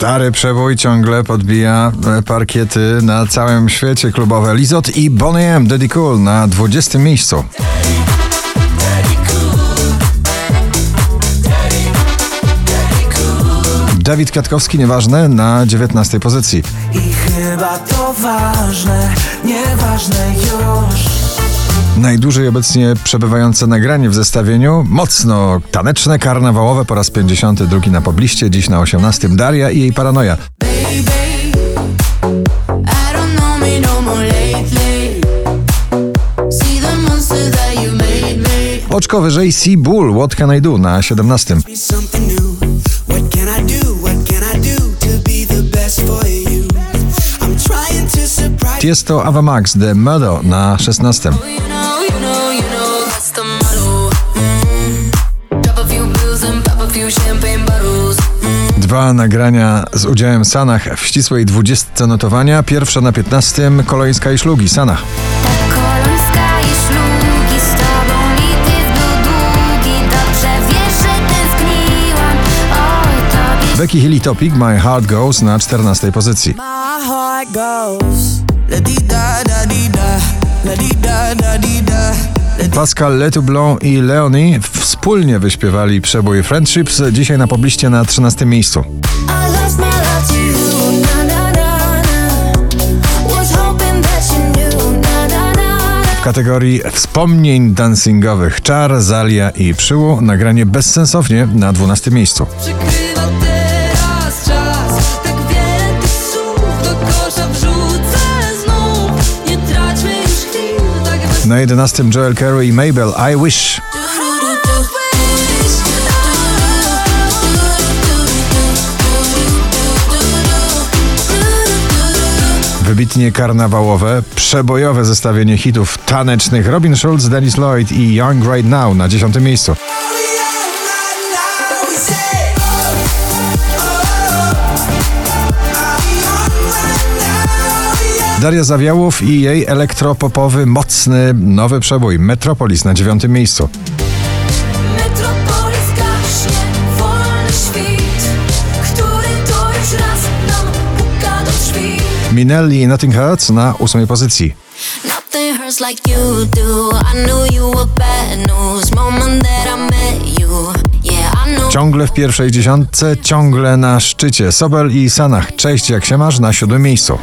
Stary przebój ciągle podbija e, parkiety na całym świecie klubowe. Lizot i Bonnie M, Daddy Cool na 20 miejscu. Dawid Kwiatkowski, nieważne, na 19 pozycji. I chyba to ważne, nieważne już Najdłużej obecnie przebywające nagranie w zestawieniu, mocno taneczne, karnawałowe po raz 52 na pobliście, dziś na 18 Daria i jej paranoja. No. Oczko wyżej Sea Bull, What Can I Do na 17. Be something new What can I do, what can I do To be the best for you I'm trying to surprise Jest to Ava Max, The Murder na 16. Dwa nagrania z udziałem Sanach w ścisłej 20 notowania. Pierwsza na 15, Kolońska i Szlugi, Sanach. Kolońska i szlugi z tobą lityw był długi. Dobrze wiesz, że tęskniłam. Oj, tobie Becky Hill Topic, My Heart Goes na 14 pozycji. My heart goes La-di-da-da-di-da La-di-da-da-di-da La-di- Pascal Letoublon i Leonie wspólnie wyśpiewali przebój Friendships, dzisiaj na pobliście na 13 miejscu. W kategorii wspomnień dancingowych Czar, Zalia i Przyłu nagranie bezsensownie na 12 miejscu. Na 11 Joel Curry i Mabel I Wish. Wybitnie karnawałowe, przebojowe zestawienie hitów tanecznych Robin Schulz, Dennis Lloyd i Young Right Now na 10 miejscu. Daria Zawiałów i jej elektropopowy, mocny, nowy przebój Metropolis na 9 miejscu. Minelli i Nothing Hurts na 8 pozycji. Ciągle w pierwszej dziesiątce, ciągle na szczycie. Sobel i Sanach. Cześć, jak się masz? Na siódmym miejscu.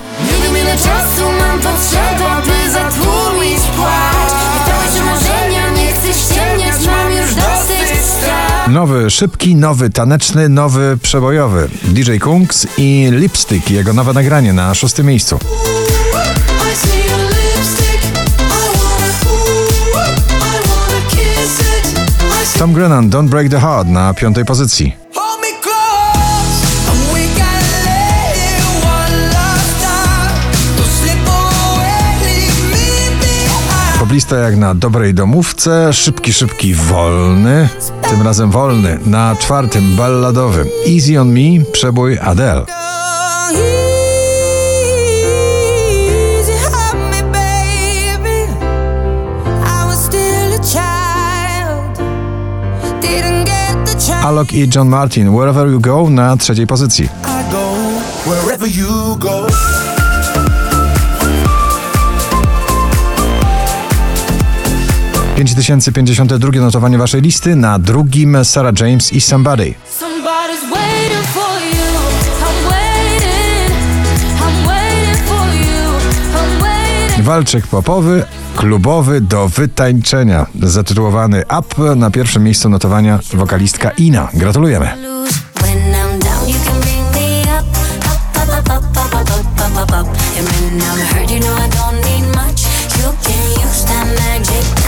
Czasu mam potrzeba, by zatłumić płacz. Nie trać marzenia, nie chcę ściemniać, mam już dosyć strach. Nowy, szybki, nowy, taneczny, nowy, przebojowy. DJ Kungs i Lipstick, jego nowe nagranie na szóstym miejscu. I I I I Tom Grennan, Don't Break the Heart na piątej pozycji. Poblista jak na dobrej domówce, szybki, szybki, wolny. Tym razem wolny, na czwartym, balladowy. Easy on Me, przebój Adele. Alok i John Martin, Wherever You Go na trzeciej pozycji. 5052 notowanie waszej listy, na drugim Sarah James i Somebody. Walczyk popowy, klubowy do wytańczenia. Zatytułowany Up na pierwszym miejscu notowania wokalistka Ina. Gratulujemy. And when I'm hurt, you know I don't need much. You can use that magic.